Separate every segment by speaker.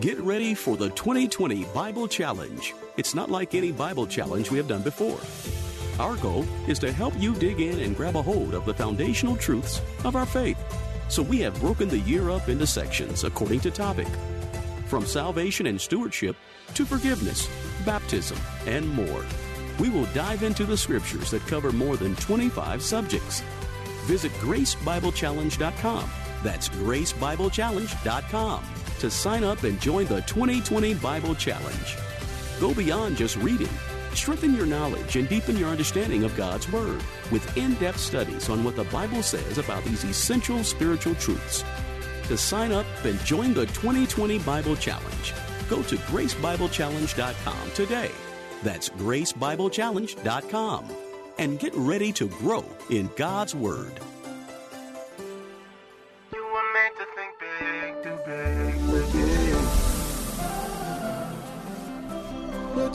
Speaker 1: Get ready for the 2020 Bible Challenge. It's not like any Bible challenge we have done before. Our goal is to help you dig in and grab a hold of the foundational truths of our faith. So we have broken the year up into sections according to topic from salvation and stewardship to forgiveness, baptism, and more. We will dive into the scriptures that cover more than 25 subjects. Visit gracebiblechallenge.com. That's gracebiblechallenge.com to sign up and join the 2020 Bible Challenge. Go beyond just reading. Strengthen your knowledge and deepen your understanding of God's Word with in depth studies on what the Bible says about these essential spiritual truths. To sign up and join the 2020 Bible Challenge, go to gracebiblechallenge.com today. That's gracebiblechallenge.com. And get ready to grow in God's Word.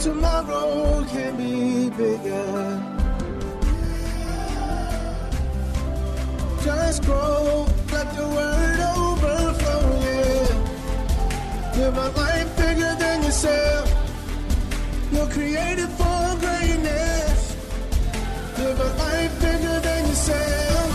Speaker 2: Tomorrow can be bigger. Just grow, let the word overflow, yeah. Live a life bigger than yourself. You're created for greatness. Live a life bigger than yourself.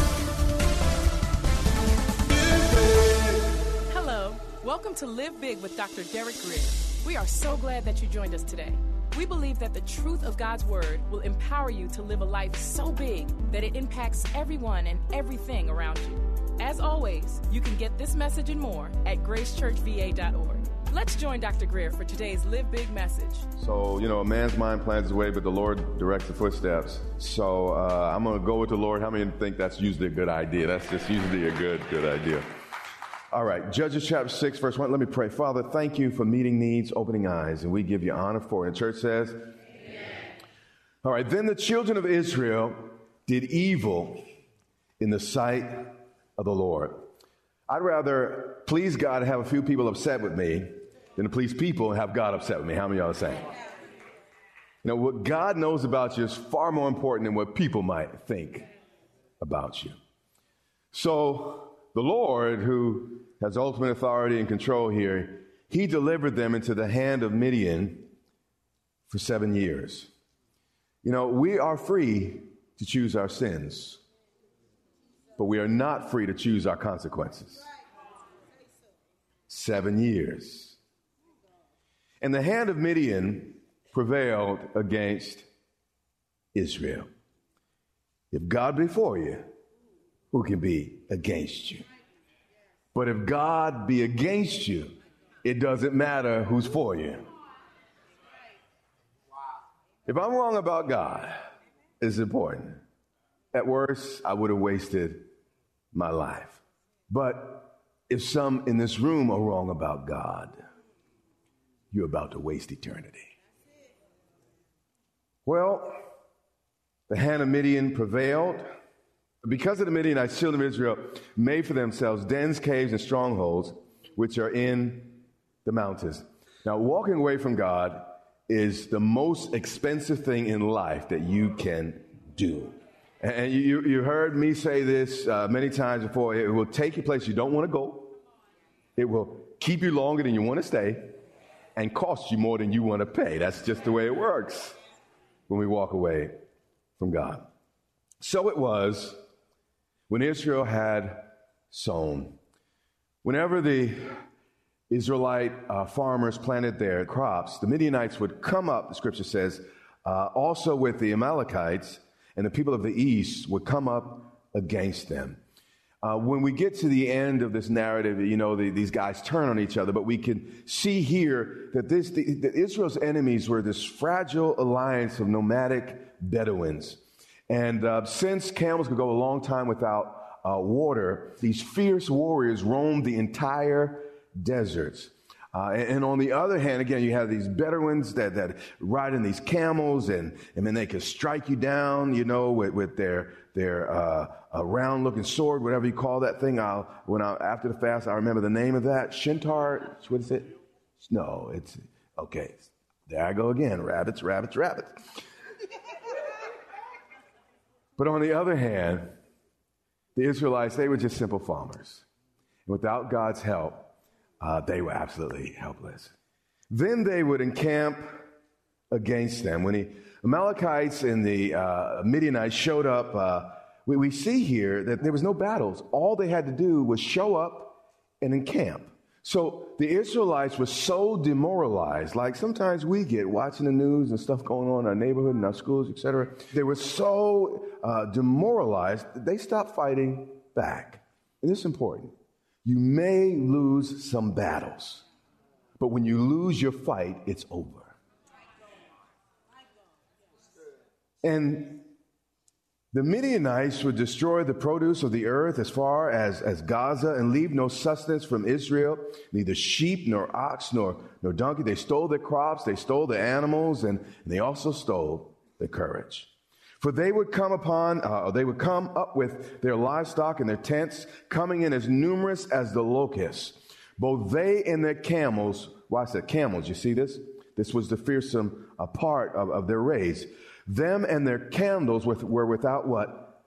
Speaker 3: Hello. Welcome to Live Big with Dr. Derek Grier. We are so glad that you joined us today. We believe that the truth of God's Word will empower you to live a life so big that it impacts everyone and everything around you. As always, you can get this message and more at gracechurchva.org. Let's join Dr. Grier for today's Live Big message.
Speaker 4: So, you know, a man's mind plans his way, but the Lord directs the footsteps. So, uh, I'm going to go with the Lord. How many think that's usually a good idea? That's just usually a good, good idea. All right, Judges chapter 6, verse 1. Let me pray. Father, thank you for meeting needs, opening eyes, and we give you honor for it. The church says, Amen. All right, then the children of Israel did evil in the sight of the Lord. I'd rather please God and have a few people upset with me than to please people and have God upset with me. How many of y'all are saying? You know, what God knows about you is far more important than what people might think about you. So, the Lord, who has ultimate authority and control here, he delivered them into the hand of Midian for seven years. You know, we are free to choose our sins, but we are not free to choose our consequences. Seven years. And the hand of Midian prevailed against Israel. If God be for you, who can be against you? But if God be against you, it doesn't matter who's for you. If I'm wrong about God, it's important. At worst, I would have wasted my life. But if some in this room are wrong about God, you're about to waste eternity. Well, the hand of Midian prevailed. Because of the Midianites, children of Israel made for themselves dens, caves, and strongholds, which are in the mountains. Now, walking away from God is the most expensive thing in life that you can do. And you, you heard me say this uh, many times before. It will take you places you don't want to go. It will keep you longer than you want to stay and cost you more than you want to pay. That's just the way it works when we walk away from God. So it was when Israel had sown. Whenever the Israelite uh, farmers planted their crops, the Midianites would come up, the scripture says, uh, also with the Amalekites, and the people of the east would come up against them. Uh, when we get to the end of this narrative, you know, the, these guys turn on each other, but we can see here that, this, the, that Israel's enemies were this fragile alliance of nomadic Bedouins. And uh, since camels could go a long time without uh, water, these fierce warriors roamed the entire deserts. Uh, and, and, on the other hand, again, you have these Bedouins that, that ride in these camels and, and then they can strike you down, you know, with, with their, their, uh, round looking sword, whatever you call that thing. I'll, when I, after the fast, I remember the name of that. Shintar, what is it? No, it's, okay. There I go again. Rabbits, rabbits, rabbits. But on the other hand, the Israelites, they were just simple farmers. And without God's help, uh, they were absolutely helpless. Then they would encamp against them. When the Amalekites and the uh, Midianites showed up, uh, we, we see here that there was no battles. All they had to do was show up and encamp. So the Israelites were so demoralized, like sometimes we get watching the news and stuff going on in our neighborhood and our schools, etc. They were so uh, demoralized they stopped fighting back. And this is important. You may lose some battles, but when you lose your fight, it's over. And the Midianites would destroy the produce of the earth as far as, as Gaza and leave no sustenance from Israel, neither sheep nor ox nor, nor donkey. They stole their crops, they stole the animals, and, and they also stole their courage. For they would come upon, uh, they would come up with their livestock and their tents, coming in as numerous as the locusts. Both they and their camels, watch that, camels, you see this? This was the fearsome uh, part of, of their race. Them and their candles with, were without what?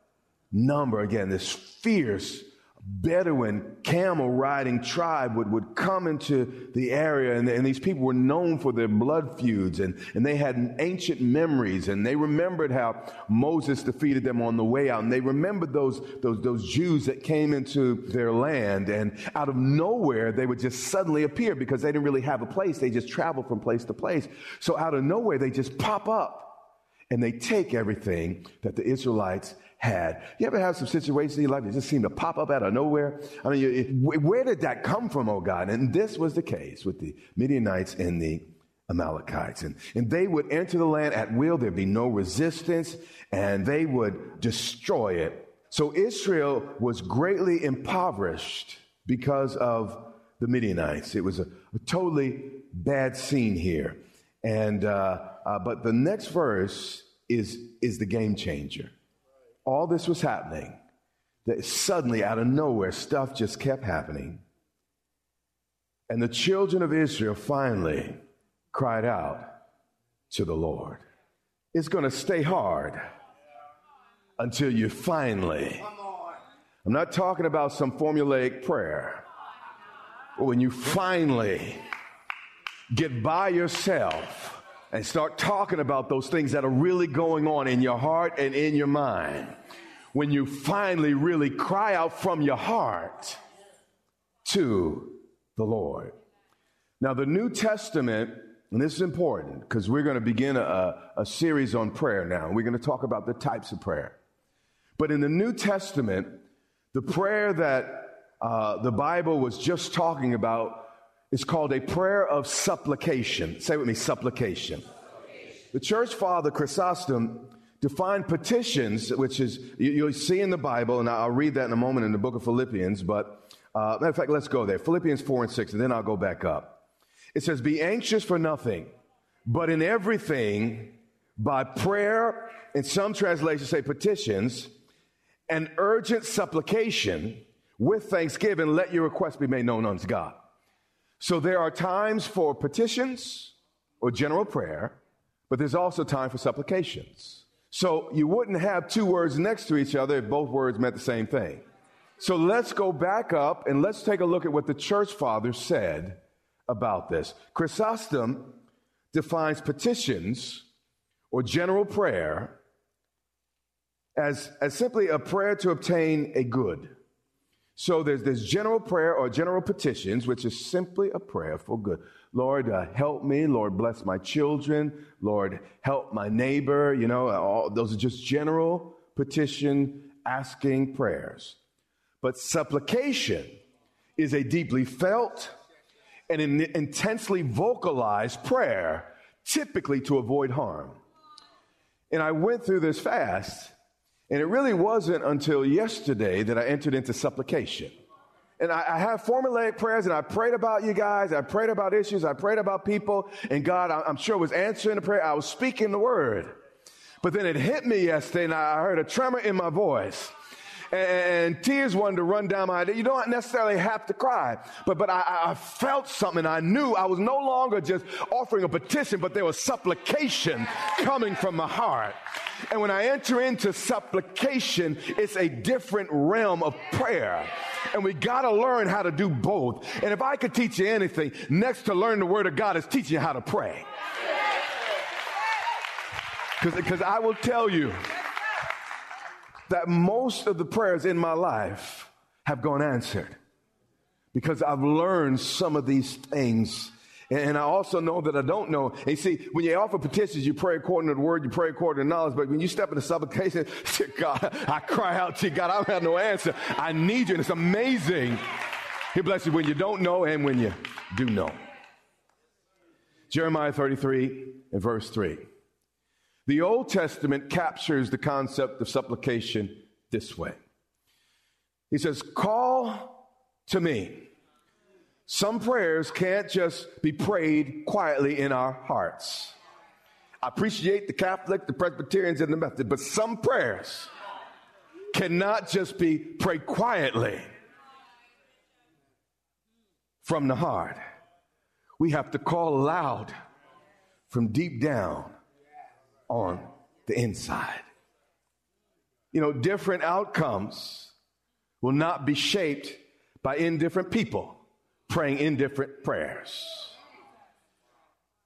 Speaker 4: Number. Again, this fierce Bedouin camel riding tribe would, would come into the area, and, and, these people were known for their blood feuds, and, and they had ancient memories, and they remembered how Moses defeated them on the way out, and they remembered those, those, those Jews that came into their land, and out of nowhere, they would just suddenly appear because they didn't really have a place. They just traveled from place to place. So out of nowhere, they just pop up and they take everything that the Israelites had. You ever have some situations in your life that just seem to pop up out of nowhere? I mean, you, where did that come from, oh God? And this was the case with the Midianites and the Amalekites. And, and they would enter the land at will. There'd be no resistance and they would destroy it. So Israel was greatly impoverished because of the Midianites. It was a, a totally bad scene here. And, uh, uh, but the next verse is, is the game changer. All this was happening, that suddenly out of nowhere, stuff just kept happening. And the children of Israel finally cried out to the Lord. It's going to stay hard until you finally. I'm not talking about some formulaic prayer, but when you finally get by yourself and start talking about those things that are really going on in your heart and in your mind. When you finally really cry out from your heart to the Lord. Now, the New Testament, and this is important because we're going to begin a, a series on prayer now. We're going to talk about the types of prayer. But in the New Testament, the prayer that uh, the Bible was just talking about is called a prayer of supplication. Say with me, supplication. The church father Chrysostom defined petitions, which is, you, will see in the Bible, and I'll read that in a moment in the book of Philippians, but uh, matter of fact, let's go there. Philippians 4 and 6, and then I'll go back up. It says, Be anxious for nothing, but in everything, by prayer, and some translations say petitions, and urgent supplication, with thanksgiving, let your requests be made known unto God. So there are times for petitions or general prayer, but there's also time for supplications. So you wouldn't have two words next to each other if both words meant the same thing. So let's go back up and let's take a look at what the church fathers said about this. Chrysostom defines petitions or general prayer as, as simply a prayer to obtain a good. So there's this general prayer or general petitions, which is simply a prayer for good. Lord, uh, help me. Lord, bless my children. Lord, help my neighbor. You know, all, those are just general petition asking prayers. But supplication is a deeply felt and an intensely vocalized prayer, typically to avoid harm. And I went through this fast And it really wasn't until yesterday that I entered into supplication. And I, I have formulaic prayers and I prayed about you guys. I prayed about issues. I prayed about people. And God, I'm sure was answering the prayer. I was speaking the word. But then it hit me yesterday and I heard a tremor in my voice and tears wanted to run down my. You don't necessarily have to cry, but, but I, I felt something. I knew I was no longer just offering a petition, but there was supplication coming from my heart. And when I enter into supplication, it's a different realm of prayer. And we got to learn how to do both. And if I could teach you anything, next to learn the word of God is teaching you how to pray. Because I will tell you, that most of the prayers in my life have gone answered because I've learned some of these things. And I also know that I don't know. And see, when you offer petitions, you pray according to the word, you pray according to knowledge. But when you step into supplication, God, I cry out to God, I don't have no answer. I need you. And it's amazing. He bless you when you don't know and when you do know. Jeremiah 33 and verse 3. The Old Testament captures the concept of supplication this way He says, Call to me. Some prayers can't just be prayed quietly in our hearts. I appreciate the Catholic, the Presbyterians, and the Methodist, but some prayers cannot just be prayed quietly from the heart. We have to call loud from deep down on the inside. You know, different outcomes will not be shaped by indifferent people praying indifferent prayers.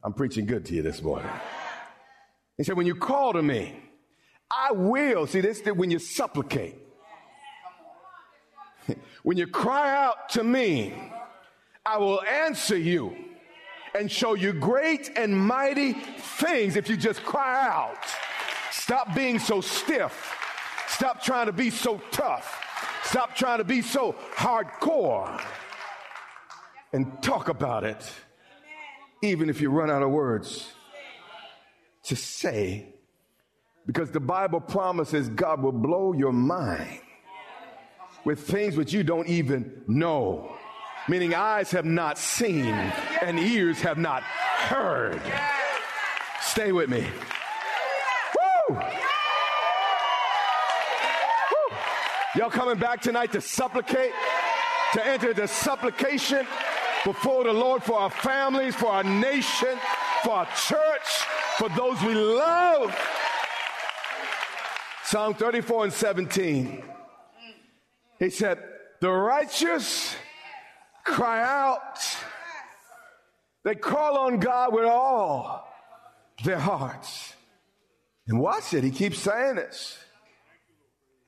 Speaker 4: I'm preaching good to you this morning. He said, when you call to me, I will. See, this when you supplicate. when you cry out to me, I will answer you and show you great and mighty things if you just cry out. Stop being so stiff. Stop trying to be so tough. Stop trying to be so hardcore. And talk about it, even if you run out of words to say. Because the Bible promises God will blow your mind with things which you don't even know meaning eyes have not seen and ears have not heard. Stay with me. Woo! Woo! Y'all coming back tonight to supplicate, to enter the supplication before the Lord for our families, for our nation, for our church, for those we love. Psalm 34 and 17. He said, The righteous cry out. They call on God with all their hearts. And watch it, he keeps saying this.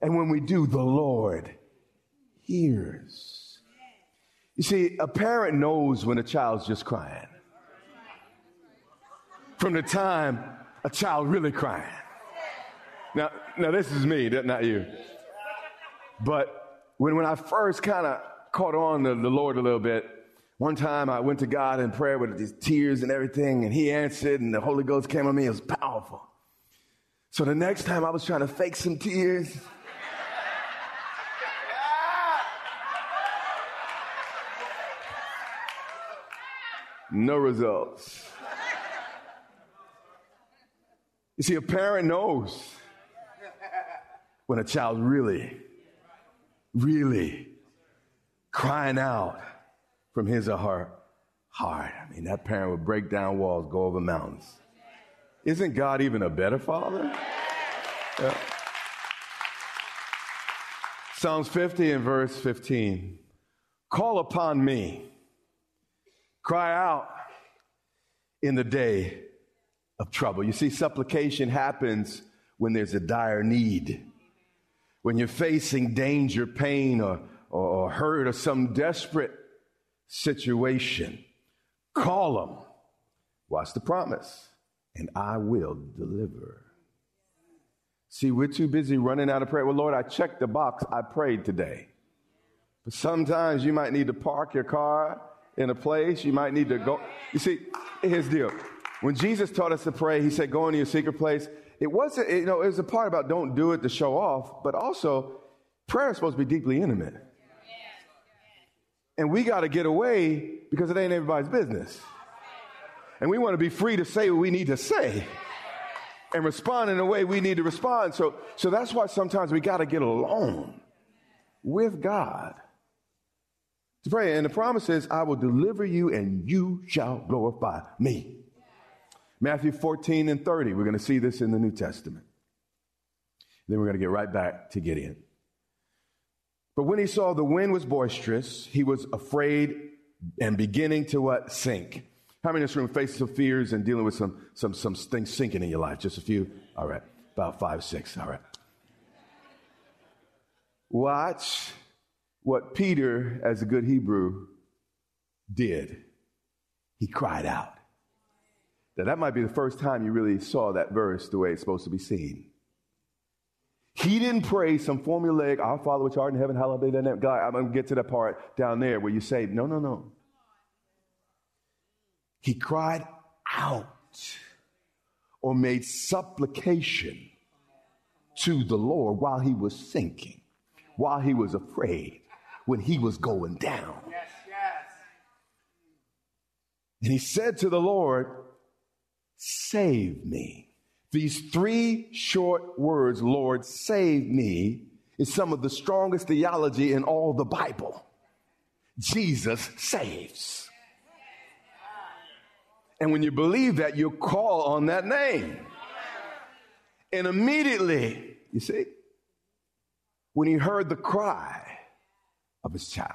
Speaker 4: And when we do, the Lord hears. You see, a parent knows when a child's just crying. From the time a child really crying. Now, now this is me, not you. But when, when I first kind of caught on to the Lord a little bit. One time I went to God in prayer with these tears and everything, and He answered, and the Holy Ghost came on me. It was powerful. So the next time I was trying to fake some tears. No results. You see, a parent knows when a child really, really crying out from his or her heart. I mean, that parent would break down walls, go over mountains. Isn't God even a better father? Yeah. Psalms 50 and verse 15. Call upon me. Cry out in the day of trouble. You see, supplication happens when there's a dire need. When you're facing danger, pain, or or heard of some desperate situation, call them. Watch the promise, and I will deliver. See, we're too busy running out of prayer. Well, Lord, I checked the box. I prayed today. But sometimes you might need to park your car in a place. You might need to go. You see, here's the deal. When Jesus taught us to pray, he said, Go into your secret place it wasn't, you know, it was a part about don't do it to show off, but also prayer is supposed to be deeply intimate. And we got to get away because it ain't everybody's business. And we want to be free to say what we need to say and respond in the way we need to respond. So, so that's why sometimes we got to get alone with God to pray. And the promise is, I will deliver you and you shall glorify me. Matthew 14 and 30. We're going to see this in the New Testament. Then we're going to get right back to Gideon. But when he saw the wind was boisterous, he was afraid and beginning to what? Sink. How many in this room face some fears and dealing with some, some, some things sinking in your life? Just a few? All right. About five, six. All right. Watch what Peter, as a good Hebrew, did. He cried out. Now, that might be the first time you really saw that verse the way it's supposed to be seen. He didn't pray some formulaic, Our Father which art in heaven, hallowed be thy name. God, I'm going to get to that part down there where you say, no, no, no. He cried out or made supplication to the Lord while he was sinking, while he was afraid, when he was going down. Yes, yes. And he said to the Lord, Save me. These three short words, Lord, save me, is some of the strongest theology in all the Bible. Jesus saves. And when you believe that, you call on that name. And immediately, you see, when he heard the cry of his child,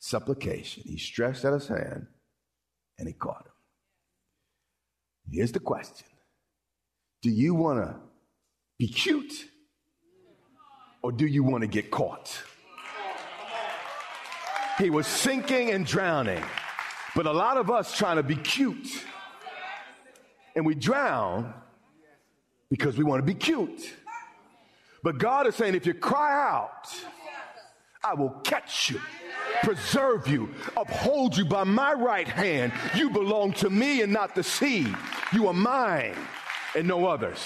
Speaker 4: supplication, he stretched out his hand and he caught him. Here's the question Do you want to be cute or do you want to get caught? He was sinking and drowning. But a lot of us trying to be cute and we drown because we want to be cute. But God is saying, if you cry out, I will catch you, preserve you, uphold you by my right hand. You belong to me and not the sea. You are mine and no others.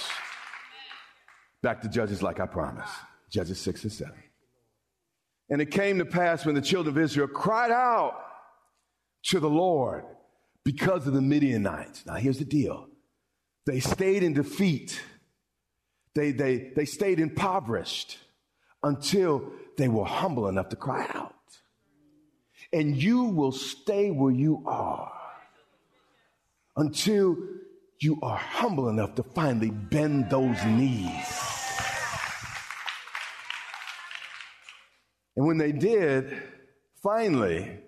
Speaker 4: Back to Judges, like I promised. Judges 6 and 7. And it came to pass when the children of Israel cried out to the Lord because of the Midianites. Now, here's the deal they stayed in defeat, they, they, they stayed impoverished until they were humble enough to cry out. And you will stay where you are until you are humble enough to finally bend those knees. And when they did, finally,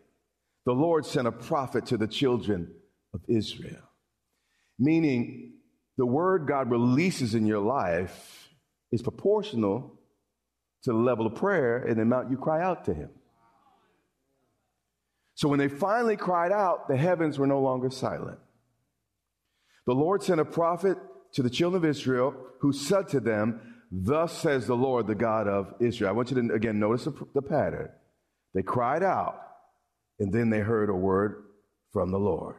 Speaker 4: the Lord sent a prophet to the children of Israel. Meaning, the word God releases in your life is proportional to the level of prayer and the amount you cry out to Him. So when they finally cried out, the heavens were no longer silent. The Lord sent a prophet to the children of Israel who said to them, Thus says the Lord, the God of Israel. I want you to again notice the pattern. They cried out, and then they heard a word from the Lord.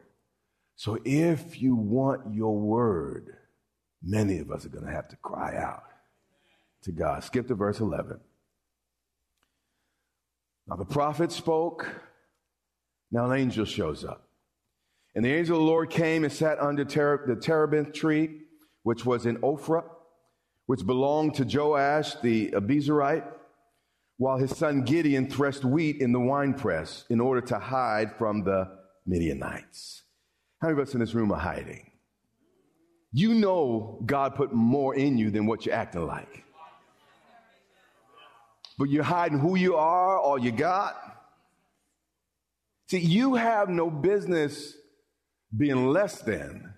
Speaker 4: So if you want your word, many of us are going to have to cry out to God. Skip to verse 11. Now the prophet spoke. Now an angel shows up. And the angel of the Lord came and sat under ter- the terebinth tree, which was in Ophrah, which belonged to Joash the Abiezrite while his son Gideon threshed wheat in the winepress in order to hide from the Midianites. How many of us in this room are hiding? You know God put more in you than what you're acting like. But you're hiding who you are, all you got. See, you have no business being less than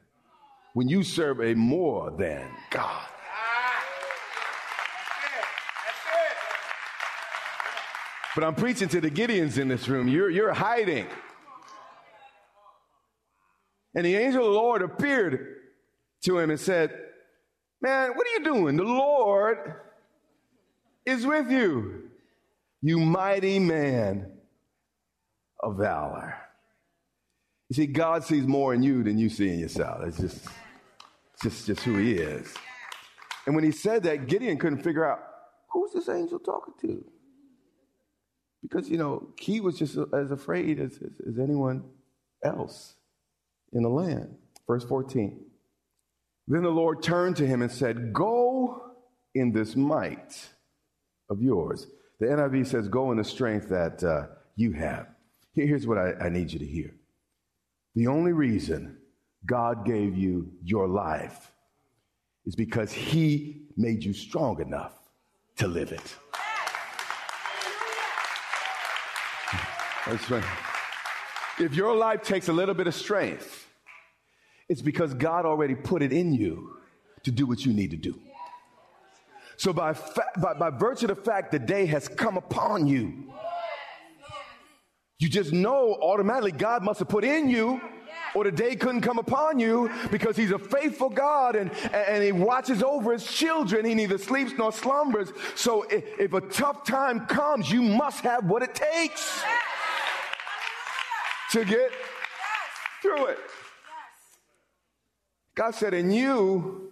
Speaker 4: when you serve a more than God. But I'm preaching to the Gideons in this room. You're, you're hiding. And the angel of the Lord appeared to him and said, Man, what are you doing? The Lord is with you, you mighty man of valor. You see, God sees more in you than you see in yourself. It's just just, just who he is. And when he said that, Gideon couldn't figure out who's this angel talking to? Because, you know, he was just as afraid as, as, as anyone else in the land. Verse 14. Then the Lord turned to him and said, Go in this might of yours. The NIV says, Go in the strength that uh, you have. Here's what I, I need you to hear. The only reason God gave you your life is because He made you strong enough to live it. If your life takes a little bit of strength, it's because God already put it in you to do what you need to do. So, by, fa- by, by virtue of the fact the day has come upon you, you just know automatically God must have put in you or the day couldn't come upon you because he's a faithful God and, and he watches over his children. He neither sleeps nor slumbers. So if, if a tough time comes, you must have what it takes to get through it. God said, In you,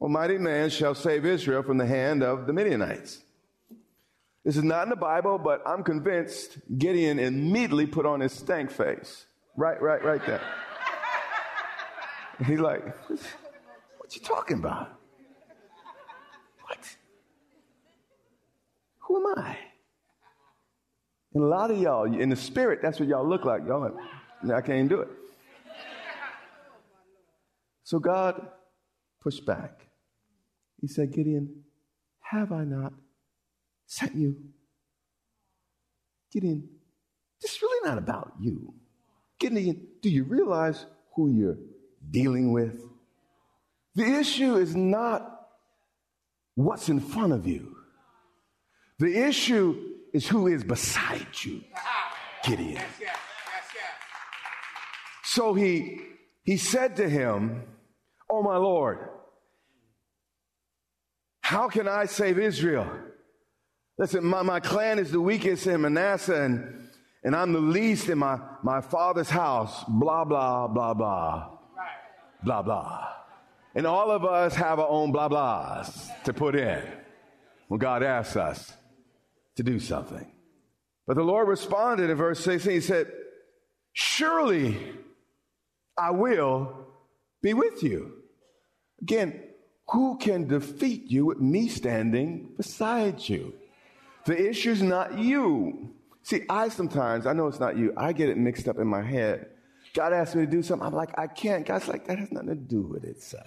Speaker 4: Almighty man shall save Israel from the hand of the Midianites. This is not in the Bible, but I'm convinced Gideon immediately put on his stank face. Right, right, right there. he's like, What you talking about? What? Who am I? And a lot of y'all, in the spirit, that's what y'all look like. Y'all like, I can't do it. So God pushed back. He said, Gideon, have I not sent you? Gideon, this is really not about you. Gideon, do you realize who you're dealing with? The issue is not what's in front of you. The issue is who is beside you, Gideon. So he, he said to him, Oh, my Lord, how can I save Israel? Listen, my, my clan is the weakest in Manasseh, and, and I'm the least in my, my father's house. Blah, blah, blah, blah. Blah, blah. And all of us have our own blah, blahs to put in when God asks us to do something. But the Lord responded in verse 16. He said, Surely I will be with you. Again, who can defeat you with me standing beside you? The issue's not you. See, I sometimes, I know it's not you, I get it mixed up in my head. God asked me to do something, I'm like, I can't. God's like, that has nothing to do with it, son.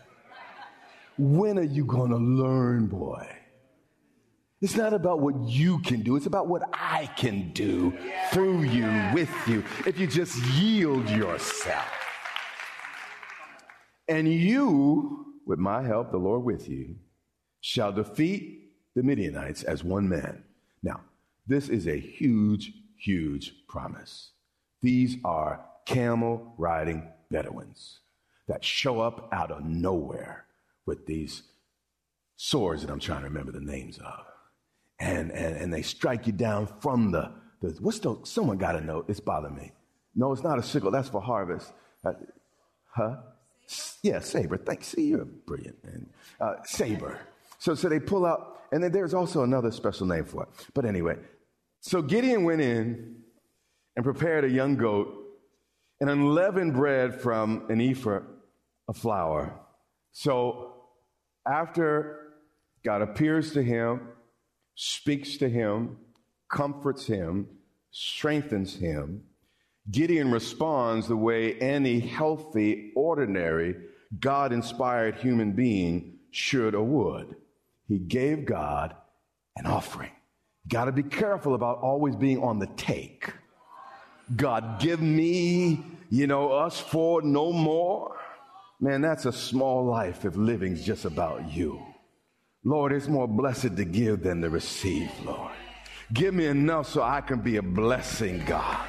Speaker 4: When are you to learn, boy? It's not about what you can do, it's about what I can do through you, with you, if you just yield yourself. And you, with my help, the Lord with you, shall defeat the Midianites as one man. Now, this is a huge, huge promise. These are camel riding Bedouins that show up out of nowhere with these swords that I'm trying to remember the names of and, and, and they strike you down from the, the what's the, someone got to know, it's bothering me. No, it's not a sickle, that's for harvest. Uh, huh? Yeah, saber. Thanks. See, you're brilliant, man. Uh, saber. So, so they pull out, and then there's also another special name for it. But anyway, so Gideon went in and prepared a young goat and unleavened bread from an ephah of flour. So after God appears to him speaks to him, comforts him, strengthens him. Gideon responds the way any healthy, ordinary, God inspired human being should or would. He gave God an offering. Got to be careful about always being on the take. God, give me, you know, us for no more. Man, that's a small life if living's just about you. Lord, it's more blessed to give than to receive, Lord. Give me enough so I can be a blessing, God.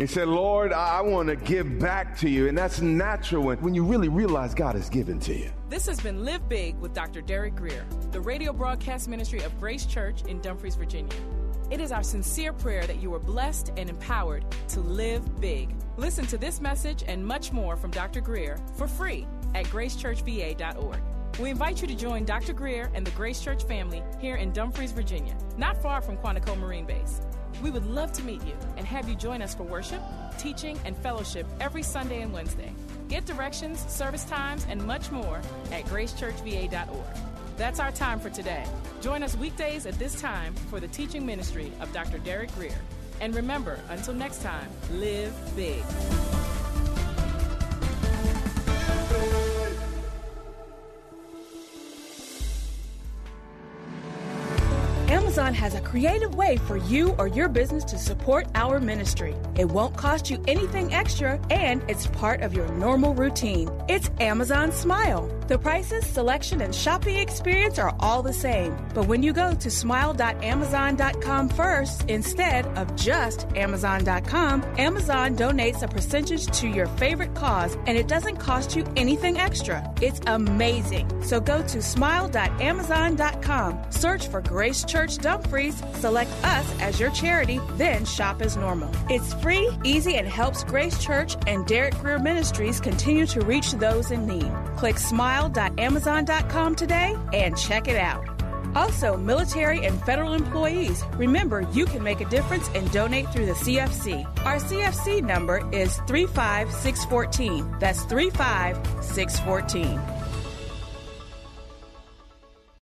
Speaker 4: He said, Lord, I want to give back to you. And that's natural when, when you really realize God has given to you.
Speaker 3: This has been Live Big with Dr. Derek Grier, the radio broadcast ministry of Grace Church in Dumfries, Virginia. It is our sincere prayer that you are blessed and empowered to live big. Listen to this message and much more from Dr. Grier for free at gracechurchva.org. We invite you to join Dr. Grier and the Grace Church family here in Dumfries, Virginia, not far from Quantico Marine Base. We would love to meet you and have you join us for worship, teaching, and fellowship every Sunday and Wednesday. Get directions, service times, and much more at gracechurchva.org. That's our time for today. Join us weekdays at this time for the teaching ministry of Dr. Derek Grier. And remember, until next time, live big.
Speaker 5: Amazon has a creative way for you or your business to support our ministry. It won't cost you anything extra, and it's part of your normal routine. It's Amazon Smile. The prices, selection, and shopping experience are all the same. But when you go to smile.amazon.com first, instead of just Amazon.com, Amazon donates a percentage to your favorite cause, and it doesn't cost you anything extra. It's amazing. So go to smile.amazon.com, search for Grace Church Dumfries, select us as your charity, then shop as normal. It's free, easy, and helps Grace Church and Derek Grier Ministries continue to reach those in need. Click smile.amazon.com today and check it out. Also, military and federal employees, remember you can make a difference and donate through the CFC. Our CFC number is 35614. That's 35614.